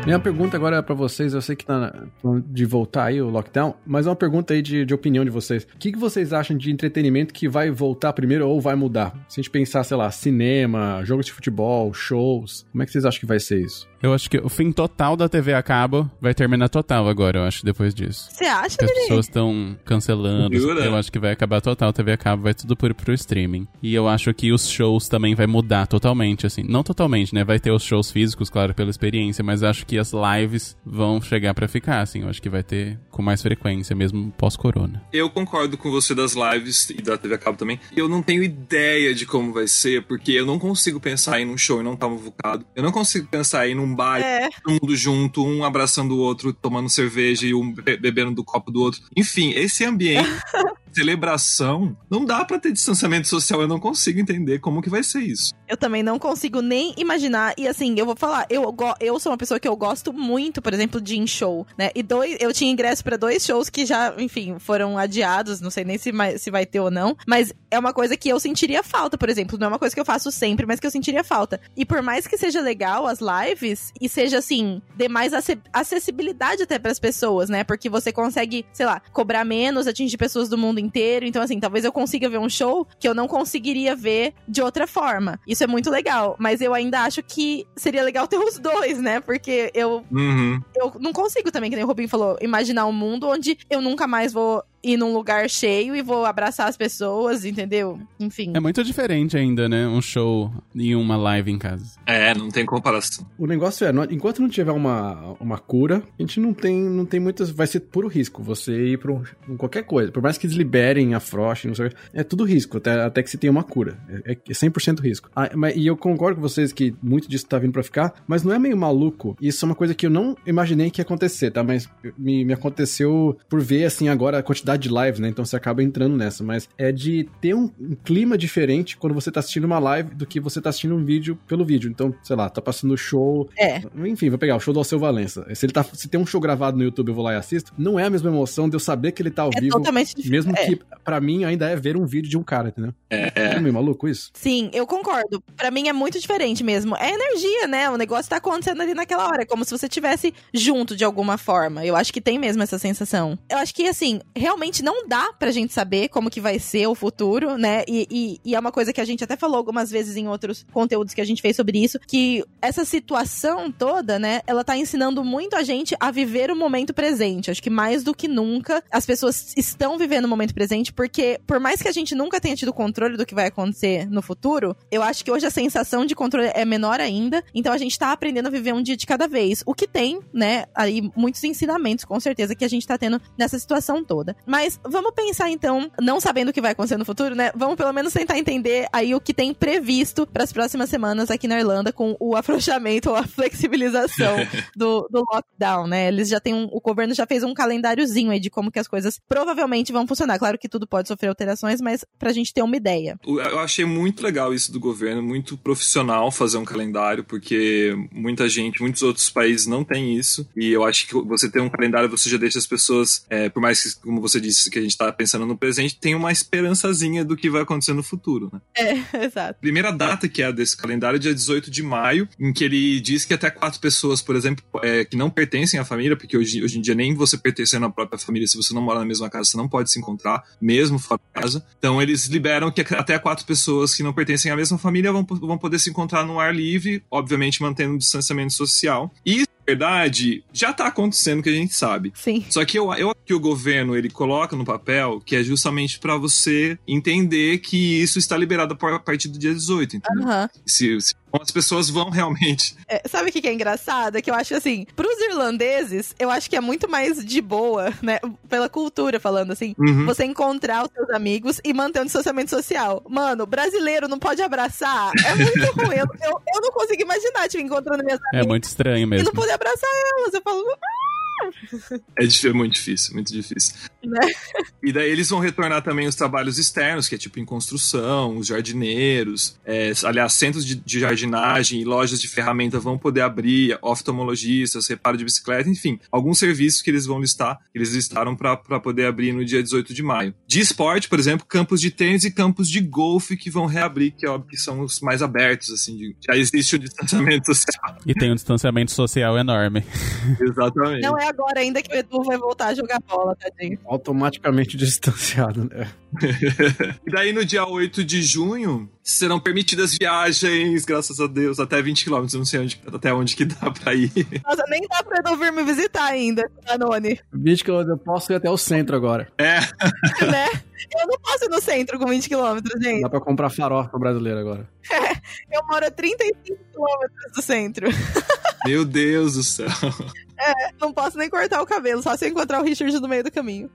Minha pergunta agora é pra vocês, eu sei que tá de voltar aí o lockdown, mas é uma pergunta aí de, de opinião de vocês. O que, que vocês acham de entretenimento que vai voltar primeiro ou vai mudar? Se a gente pensar, sei lá, cinema, jogos de futebol, shows, como é que vocês acham que vai ser isso? Eu acho que o fim total da TV a cabo vai terminar total agora, eu acho, depois disso. Você acha, Que as pessoas estão cancelando. Jura? Eu acho que vai acabar total. A TV a cabo vai tudo por, pro streaming. E eu acho que os shows também vai mudar totalmente, assim. Não totalmente, né? Vai ter os shows físicos, claro, pela experiência, mas acho que as lives vão chegar pra ficar, assim. Eu acho que vai ter com mais frequência, mesmo pós-corona. Eu concordo com você das lives e da TV a cabo também. Eu não tenho ideia de como vai ser, porque eu não consigo pensar em um show e não estar muvucado. Eu não consigo pensar em um bar, É. todo mundo junto, um abraçando o outro, tomando cerveja e um be- bebendo do copo do outro. Enfim, esse ambiente, [laughs] celebração, não dá pra ter distanciamento social. Eu não consigo entender como que vai ser isso. Eu também não consigo nem imaginar. E assim, eu vou falar, eu, eu sou uma pessoa que eu gosto muito, por exemplo, de em show, né? E dois, eu tinha ingresso pra dois shows que já, enfim, foram adiados, não sei nem se, vai- se vai ter ou não. Mas é uma coisa que eu sentiria falta, por exemplo. Não é uma coisa que eu faço sempre, mas que eu sentiria falta. E por mais que seja legal as lives, e seja assim, dê mais ace- acessibilidade até pras pessoas, né? Porque você consegue, sei lá, cobrar menos, atingir pessoas do mundo inteiro. Então, assim, talvez eu consiga ver um show que eu não conseguiria ver de outra forma. Isso é muito legal. Mas eu ainda acho que seria legal ter os dois, né? Porque eu, Uhum. eu não consigo também, que nem o Rubinho falou, imaginar um mundo onde eu nunca mais vou ir num lugar cheio e vou abraçar as pessoas, entendeu? Enfim. É muito diferente ainda, né? Um show e uma live em casa. É, não tem comparação. O negócio é, enquanto não tiver uma, uma cura, a gente não tem, não tem muitas. Vai ser puro risco você ir pra um- qualquer coisa. Por mais que eles liberem a Frost, não sei o quê, é tudo risco, até, até que se tenha uma cura. É, é 100% risco. Ah, mas, e eu concordo com vocês que muito disso tá vindo pra ficar, mas não é meio maluco. Isso é uma coisa que eu não imaginei que ia acontecer, tá? Mas me, me aconteceu por ver, assim, agora a quantidade de lives, né? Então você acaba entrando nessa. Mas é de ter um, um clima diferente quando você tá assistindo uma live do que você tá assistindo um vídeo pelo vídeo. Então, sei lá, tá passando o show É. enfim, vou pegar o show do Alceu Valença. Se ele tá, se tem um show gravado no YouTube, eu vou lá e assisto. Não é a mesma emoção de eu saber que ele tá ao É vivo. totalmente diferente. Mesmo É. que, pra mim, ainda é ver um vídeo de um cara, entendeu? É, É meio maluco isso? Sim, eu concordo. Pra mim é muito diferente mesmo. É energia, né? O negócio tá acontecendo ali naquela hora, como se você tivesse junto de alguma forma. Eu acho que tem mesmo essa sensação. Eu acho que, assim, realmente não dá pra gente saber como que vai ser o futuro, né? E, e- e é uma coisa que a gente até falou algumas vezes em outros conteúdos que a gente fez sobre isso, que essa situação toda, né, ela tá ensinando muito a gente a viver o momento presente. Acho que mais do que nunca, as pessoas estão vivendo o momento presente, porque por mais que a gente nunca tenha tido controle do que vai acontecer no futuro, eu acho que hoje a sensação de controle é menor ainda, então a gente tá aprendendo a viver um dia de cada vez. O que tem, né, aí muitos ensinamentos, com certeza, que a gente tá tendo nessa situação toda. Mas vamos pensar então, não sabendo o que vai acontecer no futuro, né, vamos pelo menos tentar entender aí o que tem previsto para as próximas semanas aqui na Irlanda com o afrouxamento ou a flexibilização [laughs] do, do lockdown, né? Eles já têm um, o governo já fez um calendáriozinho aí de como que as coisas provavelmente vão funcionar. Claro que tudo pode sofrer alterações, mas pra gente ter uma ideia. Eu achei muito legal isso do governo, muito profissional fazer um calendário, porque muita gente, muitos outros países não têm isso. E eu acho que você ter um calendário, você já deixa as pessoas, é, por mais que, como você disse, que a gente tá pensando no presente, tem uma esperançazinha do que vai acontecer no futuro, né? É, [laughs] exato. primeira data que é desse calendário é dia 18 de maio, em que ele diz que até quatro pessoas, por exemplo, é, que não pertencem à família, porque hoje, hoje em dia nem você pertencendo à própria família, se você não mora na mesma casa, você não pode se encontrar, mesmo fora de casa. Então eles liberam que até quatro pessoas que não pertencem à mesma família vão, vão poder se encontrar no ar livre, obviamente mantendo o distanciamento social. E, verdade, já tá acontecendo que a gente sabe. Sim. Só que eu, eu que o governo ele coloca no papel que é justamente para você entender que isso está liberado a partir do dia 18, entendeu? Aham. Se, se as pessoas vão realmente. É, sabe o que que é engraçado? É que eu acho assim, pros irlandeses, eu acho que é muito mais de boa, né? Pela cultura falando assim. Uhum. Você encontrar os seus amigos e manter um distanciamento social. Mano, brasileiro não pode abraçar. É muito [laughs] ruim. Eu, eu, eu não consigo imaginar, tipo, encontrando minhas É amigas muito estranho e mesmo. não poder abraçar elas. Eu falo, É, é muito difícil, muito difícil. Né? E daí eles vão retornar também os trabalhos externos, que é tipo em construção, os jardineiros, é, aliás, centros de, de jardinagem e lojas de ferramenta vão poder abrir, oftalmologistas, reparo de bicicleta, enfim, alguns serviços que eles vão listar, que eles listaram para poder abrir no dia 18 de maio. De esporte, por exemplo, campos de tênis e campos de golfe que vão reabrir, que é óbvio que são os mais abertos, assim, de- já existe o distanciamento [laughs] social. E tem um distanciamento social enorme. Exatamente. não é agora ainda que o Edu vai voltar a jogar bola, tadinho. Automaticamente distanciado, né? [laughs] E daí no dia 8 de junho serão permitidas viagens, graças a Deus, até 20 km. Eu não sei onde- até onde que dá pra ir. Nossa, nem dá pra Edu vir me visitar ainda, Danone. Bicho que eu, eu posso ir até o centro agora. É, [laughs] né? Eu não posso ir no centro com 20 quilômetros, gente. Dá pra comprar farofa brasileira agora. [laughs] Eu moro a 35 quilômetros do centro. Meu Deus do céu. Não posso nem cortar o cabelo, só se eu encontrar o Richard no meio do caminho.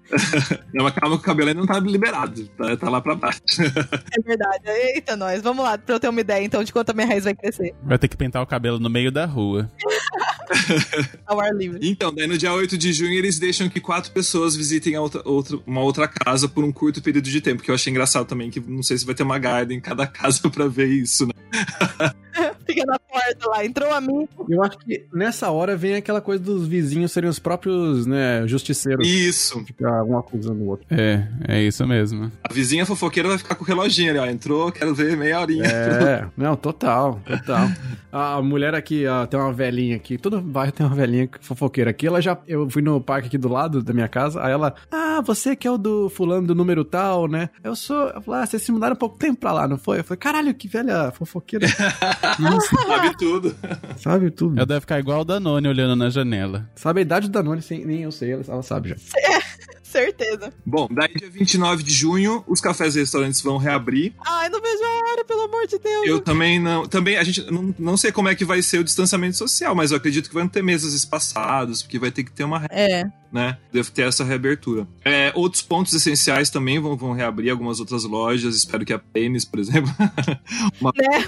Não, mas calma que o cabelo ainda não tá liberado. Tá, tá lá pra baixo. É verdade. Eita, nós. Vamos lá, pra eu ter uma ideia, então, de quanto a minha raiz vai crescer Vai ter que pintar o cabelo no meio da rua. [laughs] ao ar livre. Então, daí no dia 8 de junho eles deixam que quatro pessoas visitem a outra, outra- uma outra casa por um curto período de tempo. Que eu achei engraçado também, que não sei se vai ter uma guarda em cada [laughs] casa pra ver isso, né? [laughs] Fica na porta lá. Entrou a mim. Eu acho que nessa hora vem aquela coisa dos vizinhos serem os próprios, né, justiceiros. Isso. Ficar um acusando o outro. É, é isso mesmo. A vizinha fofoqueira vai ficar com o reloginho ali, ó. Entrou, quero ver meia horinha. É, [laughs] não, total, total. A mulher aqui, ó, tem uma velhinha aqui. Todo bairro tem uma velhinha fofoqueira aqui. Ela já. Eu fui no parque aqui do lado da minha casa. Aí ela. Ah, você que é o do fulano do número tal, né? Eu sou. Eu falei, ah, vocês se mudaram um pouco tempo pra lá, não foi? Eu falei, caralho, que velha fofoqueira. [laughs] [laughs] Sabe tudo. Sabe tudo. Eu deve ficar igual o Danone olhando na janela. Sabe a idade do Danone, sem, nem eu sei, ela, ela sabe já. Certeza. Bom, daí dia 29 de junho, os cafés e restaurantes vão reabrir. Ai, não vejo a hora, pelo amor de Deus. Eu também não. Também a gente não, não sei como é que vai ser o distanciamento social, mas eu acredito que vão ter mesas espaçadas, porque vai ter que ter uma É. né? Deve ter essa reabertura. É, outros pontos essenciais também vão, vão reabrir algumas outras lojas. Espero que a Pênis, por exemplo. [laughs] uma, Né?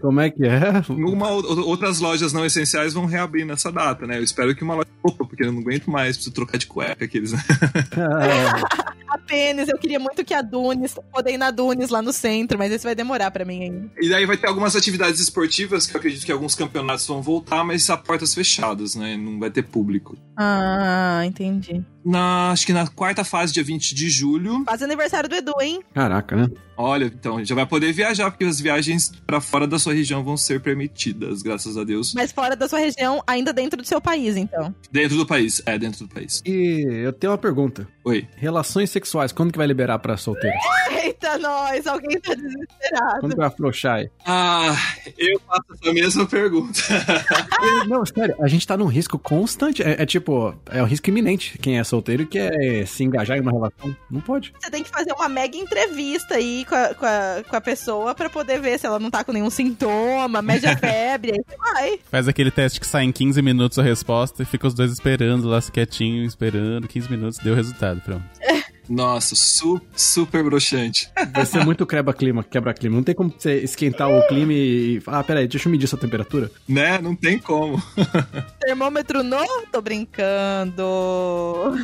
Como é que é? uma, ou- outras lojas não essenciais vão reabrir nessa data, né? Eu espero que uma loja. Opa, porque eu não aguento mais, preciso trocar de cueca aqueles, né? [laughs] A Pênis, eu queria muito que a Dunes, poder ir na Dunes lá no centro, mas esse vai demorar pra mim ainda. E daí vai ter algumas atividades esportivas que eu acredito que alguns campeonatos vão voltar, mas a portas fechadas, né? Não vai ter público. Ah, entendi. Na, acho que na quarta fase, dia 20 de julho. Quase aniversário do Edu, hein? Caraca, né? Olha, então já vai poder viajar, porque as viagens pra fora da sua região vão ser permitidas, graças a Deus. Mas fora da sua região, ainda dentro do seu país, então. Dentro do país, é, dentro do país. E eu tenho uma pergunta. Oi. Relações sexuais, quando que vai liberar pra solteiro? Eita, nós! Alguém tá desesperado. Quando que vai afrouxar aí? Ah, eu faço essa mesma pergunta. [laughs] Não, sério, a gente tá num risco constante. É, é tipo, é um risco iminente. Quem é solteiro e quer se engajar em uma relação, não pode. Você tem que fazer uma mega entrevista aí com a, com a, com a pessoa pra poder ver se ela não tá com nenhum sintoma, mede a [laughs] febre, aí você vai. Faz aquele teste que sai em 15 minutos a resposta e fica os dois esperando lá, quietinho, esperando. 15 minutos, deu o resultado, pronto. [laughs] Nossa, su super broxante. Vai ser muito quebra-clima, quebra-clima. Não tem como você esquentar o clima e. Ah, peraí, deixa eu medir sua temperatura. Né? Não tem como. [laughs] Termômetro no. Tô brincando. [laughs]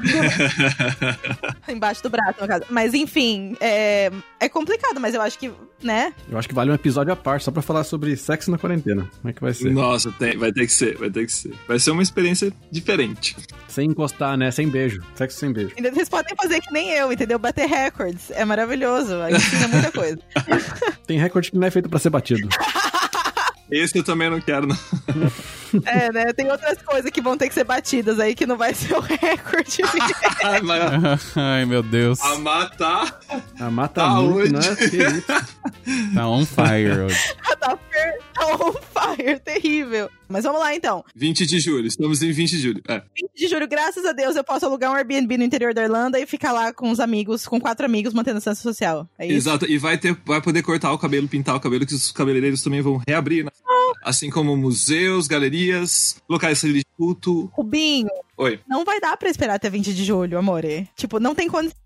Embaixo do braço, no caso. Mas enfim, é, é complicado, mas eu acho que, né? Eu acho que vale um episódio à parte só pra falar sobre sexo na quarentena. Como é que vai ser? Nossa, tem- vai ter que ser, vai ter que ser. Vai ser uma experiência diferente. Sem encostar, né? Sem beijo. Sexo sem beijo. Vocês podem fazer que nem eu, entendeu? Bater recordes. É maravilhoso. Aí ensina muita coisa. Tem recorde que não é feito pra ser batido. Esse eu também não quero, não. [laughs] É, né? Tem outras coisas que vão ter que ser batidas aí que não vai [laughs] ser o recorde. Ah, [laughs] Ai, meu Deus. a matar. Ah, mata Tá muito, onde? né? Que isso? [laughs] Tá on fire hoje. tá tá on fire, terrível. Mas vamos lá então. 20 de julho, estamos em 20 de julho. É. 20 de julho, graças a Deus, eu posso alugar um Airbnb no interior da Irlanda e ficar lá com os amigos, com quatro amigos, mantendo a distância social. É isso. Exato, e vai, ter, vai poder cortar o cabelo, pintar o cabelo, que os cabeleireiros também vão reabrir, né? Assim como museus, galerias, locais de culto. Rubinho, Oi, não vai dar pra esperar até 20 de julho, amore. Tipo, não tem condição.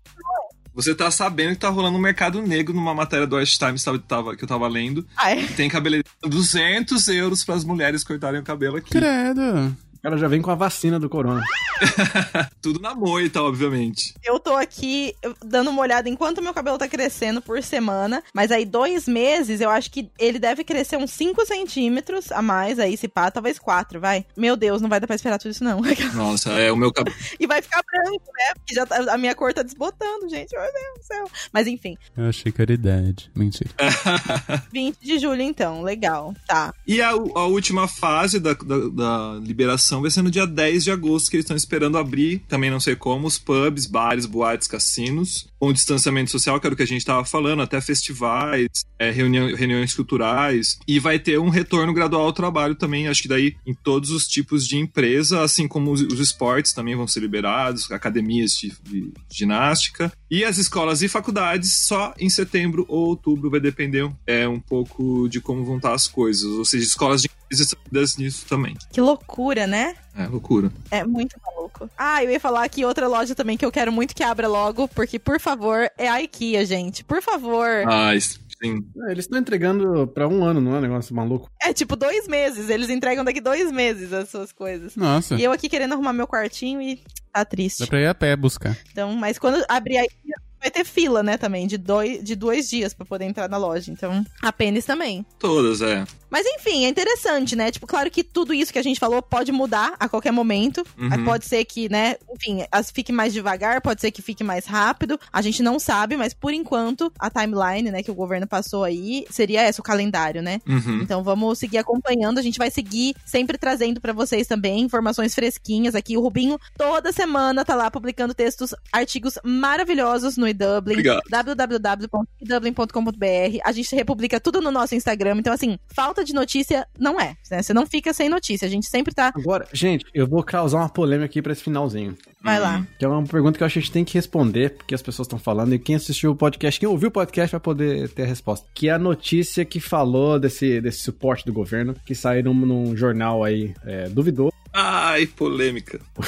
você tá sabendo que tá rolando um mercado negro numa matéria do West Times tava- que eu tava lendo. Ah, é. Tem cabeleireiro 200 euros para as mulheres cortarem o cabelo aqui. Credo. O cara já vem com a vacina do corona. [laughs] Tudo na moita, obviamente. Eu tô aqui dando uma olhada enquanto meu cabelo tá crescendo por semana, mas aí dois meses eu acho que ele deve crescer uns 5 centímetros a mais, aí se pá, talvez 4, vai. Meu Deus, não vai dar pra esperar tudo isso não. [laughs] Nossa, é o meu cabelo. [laughs] e vai ficar branco, né? Porque já tá- a minha cor tá desbotando, gente. Meu Deus do céu. Mas enfim, Eu achei que era idade. Mentira. 20 de julho então, legal. Tá. E a, a última fase da, da, da liberação vai ser no dia 10 de agosto, que eles estão esperando abrir, também não sei como, os pubs, bares, boates, cassinos, com distanciamento social, que era o que a gente estava falando, até festivais, é, reunião- reuniões culturais, e vai ter um retorno gradual ao trabalho também, acho que daí em todos os tipos de empresa, assim como os, os esportes também vão ser liberados, academias de, de ginástica, e as escolas e faculdades só em setembro ou outubro, vai depender é, um pouco de como vão estar as coisas, ou seja, escolas de estão ligadas nisso também. Que loucura, né? É loucura. É muito maluco. Ah, eu ia falar que outra loja também que eu quero muito que abra logo, porque, por favor, é a IKEA, gente. Por favor. Ah, sim. É, Eles estão entregando pra um ano, não é um negócio maluco? É tipo dois meses. Eles entregam daqui dois meses as suas coisas. Nossa. E eu aqui querendo arrumar meu quartinho e tá triste. Dá pra ir a pé buscar. Então, mas quando abrir a IKEA, vai ter fila, né, também, de dois, de dois dias para poder entrar na loja. Então, a Pênis também. Todas, é. Mas enfim, é interessante, né? Tipo, claro que tudo isso que a gente falou pode mudar a qualquer momento. Uhum. Pode ser que, né, enfim, as fique mais devagar, pode ser que fique mais rápido. A gente não sabe, mas por enquanto, a timeline, né, que o governo passou aí, seria essa, o calendário, né? Uhum. Então vamos seguir acompanhando. A gente vai seguir sempre trazendo para vocês também informações fresquinhas aqui. O Rubinho toda semana tá lá publicando textos, artigos maravilhosos no eDublin. www.edublin.com.br. A gente republica tudo no nosso Instagram. Então, assim, falta de notícia não é. Né? Você não fica sem notícia. A gente sempre tá. Agora, gente, eu vou causar uma polêmica aqui pra esse finalzinho. Vai lá. Que é uma pergunta que eu acho que a gente tem que responder, porque as pessoas estão falando, e quem assistiu o podcast, quem ouviu o podcast vai poder ter a resposta. Que é a notícia que falou desse, desse suporte do governo, que saiu num, num jornal aí é, duvidoso. Ai, polêmica. [laughs]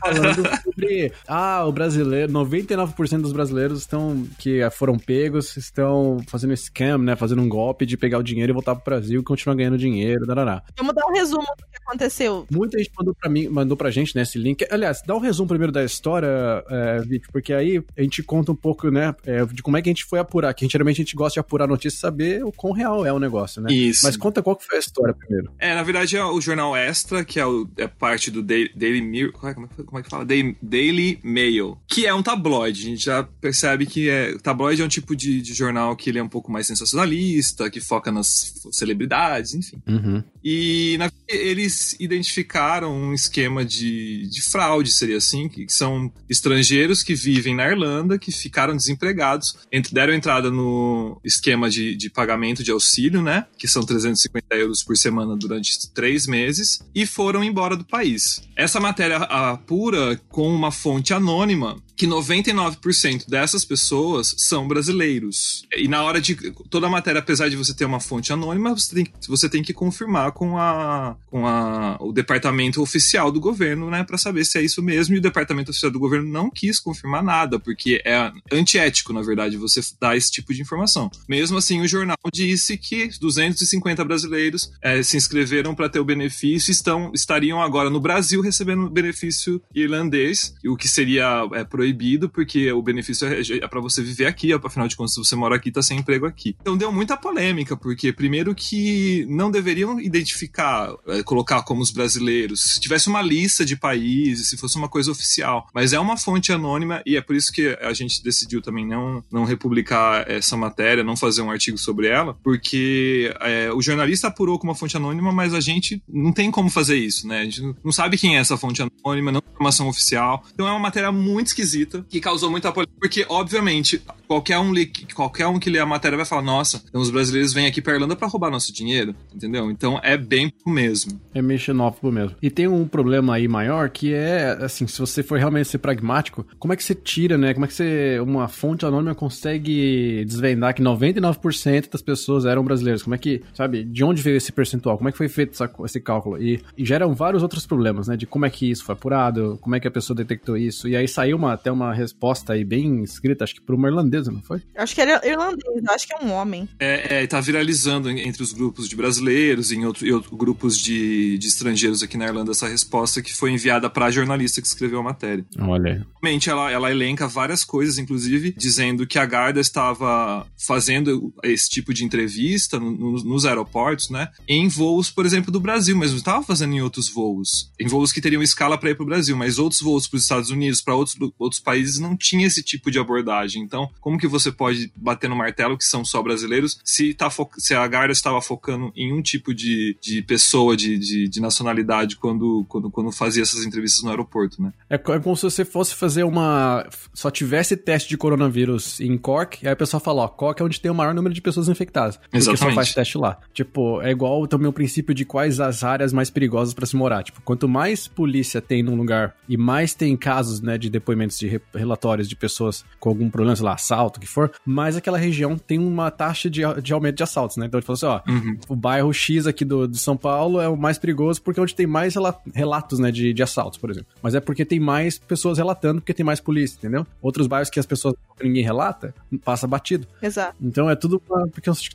Falando sobre. Ah, o brasileiro. 99% dos brasileiros estão. que foram pegos, estão fazendo scam, né? Fazendo um golpe de pegar o dinheiro e voltar pro Brasil e continuar ganhando dinheiro. Darará. Vamos dar um resumo do que aconteceu. Muita gente mandou pra mim, mandou pra gente, né, esse link. Aliás, dá um resumo primeiro da história, é, Vitor, porque aí a gente conta um pouco, né, é, de como é que a gente foi apurar. Que geralmente a gente gosta de apurar notícia e saber o quão real é o negócio, né? Isso. Mas conta qual que foi a história primeiro. É, na verdade é o jornal Extra que é, o, é parte do Daily, Daily Mirror. Como é, como é que fala? Daily, Daily, Mail. Que é um tabloide. A gente já percebe que é. Tabloide é um tipo de, de, jornal que ele é um pouco mais sensacionalista, que foca nas celebridades, enfim. Uhum. E na, eles identificaram um esquema de, de fraude, seria assim, que, são estrangeiros que vivem na Irlanda, que ficaram desempregados, deram entrada no esquema de, de pagamento de auxílio, né? Que são 350 euros por semana durante três meses e foram embora do país. Essa matéria apura com uma fonte anônima que 99% dessas pessoas são brasileiros. E na hora de. Toda a matéria, apesar de você ter uma fonte anônima, você tem, você tem que confirmar com, a, com a, o departamento oficial do governo, né, para saber se é isso mesmo. E o departamento oficial do governo não quis confirmar nada, porque é antiético, na verdade, você dar esse tipo de informação. Mesmo assim, o jornal disse que 250 brasileiros é, se inscreveram para ter o benefício estão, estariam agora no Brasil recebendo benefício irlandês, o que seria é, proibido proibido, porque o benefício é, é para você viver aqui, afinal de contas, se você mora aqui, tá sem emprego aqui. Então deu muita polêmica, porque primeiro que não deveriam identificar, é, colocar como os brasileiros, se tivesse uma lista de países, se fosse uma coisa oficial. Mas é uma fonte anônima e é por isso que a gente decidiu também não, não republicar essa matéria, não fazer um artigo sobre ela, porque é, o jornalista apurou como uma fonte anônima, mas a gente não tem como fazer isso, né? A gente não sabe quem é essa fonte anônima, não tem informação oficial. Então é uma matéria muito esquisita esquisita, que causou muita polêmica, porque, obviamente, qualquer um, qualquer um que lê a matéria vai falar, nossa, então os brasileiros vêm aqui pra Irlanda pra roubar nosso dinheiro, entendeu? Então é bem o mesmo. É meio xenófobo mesmo. E tem um problema aí maior, que é, assim, se você for realmente ser pragmático, como é que você tira, né? Como é que você, uma fonte anônima consegue desvendar que 99% das pessoas eram brasileiros? Como é que, sabe, de onde veio esse percentual? Como é que foi feito essa, esse cálculo? E, e geram vários outros problemas, né? De como é que isso foi apurado, como é que a pessoa detectou isso. E aí saiu uma, até uma resposta aí bem escrita, acho que por uma irlandesa, não foi? Acho que era irlandês, acho que é um homem. É, é tá viralizando entre os grupos de brasileiros e em outros outro, grupos de, de estrangeiros aqui na Irlanda essa resposta que foi enviada para a jornalista que escreveu a matéria. Olha. Realmente, ela, ela elenca várias coisas, inclusive dizendo que a Garda estava fazendo esse tipo de entrevista no, no, nos aeroportos, né? Em voos, por exemplo, do Brasil, mas não estava fazendo em outros voos. Em voos que teriam escala para ir para o Brasil, mas outros voos para os Estados Unidos, para outros, outros outros países não tinha esse tipo de abordagem. Então, como que você pode bater no martelo que são só brasileiros se, tá se a Garda estava focando em um tipo de, de pessoa, de, de, de, nacionalidade, quando, quando, quando fazia essas entrevistas no aeroporto, né? É, é como se você fosse fazer uma. Só tivesse teste de coronavírus em Cork, e aí o pessoal fala, ó, Cork é onde tem o maior número de pessoas infectadas. Porque Exatamente. só faz teste lá. Tipo, é igual também o princípio de quais as áreas mais perigosas para se morar. Tipo, quanto mais polícia tem num lugar e mais tem casos, né, de depoimentos de de relatórios de pessoas com algum problema, sei lá, assalto, o que for, mas aquela região tem uma taxa de, de aumento de assaltos, né? Então ele falou assim, ó, uhum. o bairro X aqui do, de São Paulo é o mais perigoso porque é onde tem mais relatos, né, de, de assaltos, por exemplo. Mas é porque tem mais pessoas relatando, porque tem mais polícia, entendeu? Outros bairros que as pessoas ninguém relata, passa batido. Exato. Então é tudo uma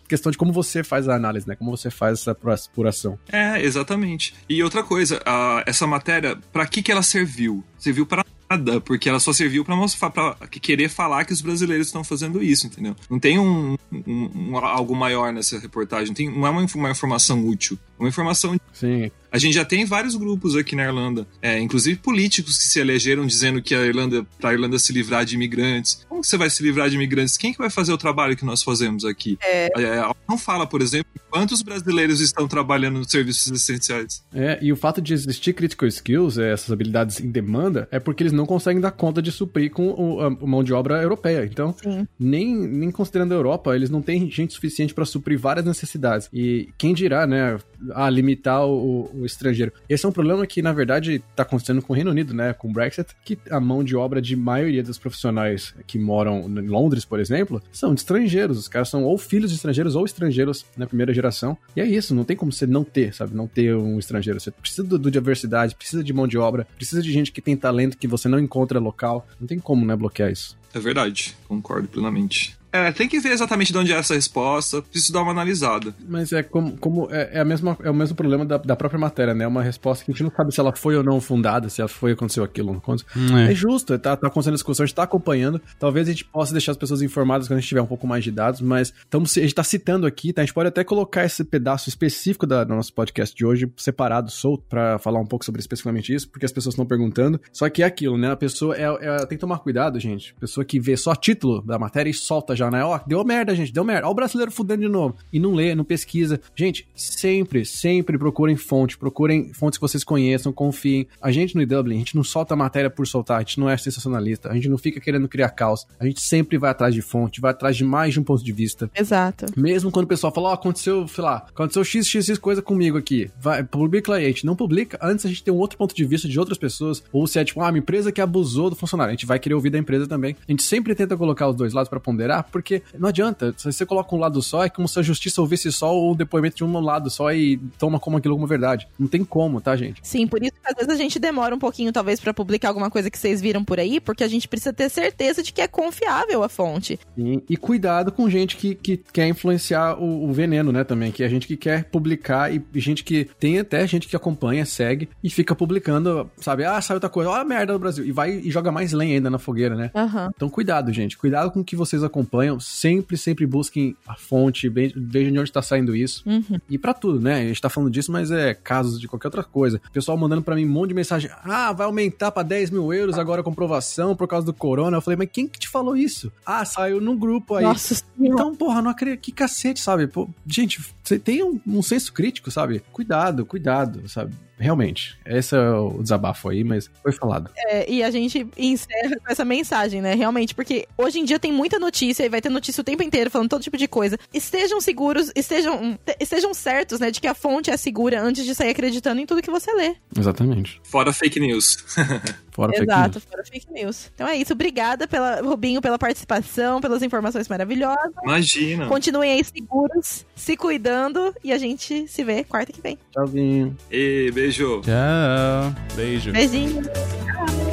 questão de como você faz a análise, né? Como você faz essa apuração. É, exatamente. E outra coisa, a, essa matéria, para que que ela serviu? Serviu para nada, porque ela só serviu para mostrar, para querer falar que os brasileiros estão fazendo isso, entendeu? Não tem um, um, um algo maior nessa reportagem, tem, não é uma, uma informação útil, é uma informação. Sim. A gente já tem vários grupos aqui na Irlanda, é, inclusive políticos que se elegeram dizendo que a Irlanda, para a Irlanda se livrar de imigrantes. Como que você vai se livrar de imigrantes? Quem que vai fazer o trabalho que nós fazemos aqui? É. É, não fala, por exemplo, quantos brasileiros estão trabalhando nos serviços essenciais. É, e o fato de existir critical skills, é, essas habilidades em demanda, é porque eles não conseguem dar conta de suprir com o, a, a mão de obra europeia. Então, nem, nem considerando a Europa, eles não têm gente suficiente para suprir várias necessidades. E quem dirá, né, a limitar o, o, estrangeiro. Esse é um problema que, na verdade, está acontecendo com o Reino Unido, né? Com o Brexit, que a mão de obra de maioria dos profissionais que moram em Londres, por exemplo, são de estrangeiros. Os caras são ou filhos de estrangeiros ou estrangeiros na primeira geração. E é isso, não tem como você não ter, sabe? Não ter um estrangeiro. Você precisa do diversidade, precisa de mão de obra, precisa de gente que tem talento que você não encontra local. Não tem como, né, bloquear isso. É verdade, concordo plenamente. É, tem que ver exatamente de onde é essa resposta, preciso dar uma analisada. Mas é como, como é, é, a mesma, é o mesmo problema da, da própria matéria, né? É uma resposta que a gente não sabe se ela foi ou não fundada, se ela foi aconteceu aquilo ou não aconteceu. Hum, é. é. justo, tá, tá acontecendo a discussão, a gente tá acompanhando. Talvez a gente possa deixar as pessoas informadas quando a gente tiver um pouco mais de dados, mas estamos, a gente tá citando aqui, tá? A gente pode até colocar esse pedaço específico da, do nosso podcast de hoje, separado, solto, para falar um pouco sobre especificamente isso, porque as pessoas estão perguntando. Só que é aquilo, né? A pessoa é, é, tem que tomar cuidado, gente. A pessoa que vê só título da matéria e solta já, né? Ó, deu merda gente, deu merda. Olha o brasileiro fudendo de novo. E não lê, não pesquisa. Gente, sempre, sempre procurem fonte, procurem fontes que vocês conheçam, confiem. A gente no IW, a gente não solta matéria por soltar, a gente não é sensacionalista, a gente não fica querendo criar caos. A gente sempre vai atrás de fonte, vai atrás de mais de um ponto de vista. Exato. Mesmo quando o pessoal fala, ó, oh, aconteceu, sei lá, aconteceu x, x, x coisa comigo aqui. Vai, publica aí, a gente não publica antes a gente ter um outro ponto de vista de outras pessoas. Ou se é tipo, ah, uma empresa que abusou do funcionário. A gente vai querer ouvir da empresa também. A gente sempre tenta colocar os dois lados para ponderar, porque não adianta. Se você coloca um lado só, é como se a justiça ouvisse só o depoimento de um lado só e toma como aquilo como verdade. Não tem como, tá, gente? Sim, por isso que às vezes a gente demora um pouquinho, talvez, para publicar alguma coisa que vocês viram por aí, porque a gente precisa ter certeza de que é confiável a fonte. Sim, e cuidado com gente que, que quer influenciar o, o veneno, né, também, que é gente que quer publicar e, e gente que tem até gente que acompanha, segue e fica publicando, sabe, ah, saiu outra coisa, olha a merda do Brasil, e vai e joga mais lenha ainda na fogueira, né? Uhum. Então cuidado, gente, cuidado com o que vocês acompanham, sempre, sempre busquem a fonte, vejam de onde está saindo isso. Uhum. E para tudo, né? A gente tá falando disso, mas é casos de qualquer outra coisa. Pessoal mandando para mim um monte de mensagem: ah, vai aumentar para 10 mil euros agora a comprovação por causa do corona. Eu falei, mas quem que te falou isso? Ah, saiu num grupo aí. Nossa Então, porra, não acredito. Que cacete, sabe? Pô, gente, você tem um, um senso crítico, sabe? Cuidado, cuidado, sabe? Realmente, esse é o desabafo aí, mas foi falado. É, e a gente encerra com essa mensagem, né? Realmente, porque hoje em dia tem muita notícia e vai ter notícia o tempo inteiro falando todo tipo de coisa. Estejam seguros, estejam, estejam certos, né, de que a fonte é segura antes de sair acreditando em tudo que você lê. Exatamente. Fora fake news. [laughs] Fora Exato, fake fora fake news. Então é isso. Obrigada, pela, Rubinho, pela participação, pelas informações maravilhosas. Imagina. Continuem aí seguros, se cuidando e a gente se vê quarta que vem. Tchauzinho. E beijo. Tchau. Beijo. Beijinho. Tchau.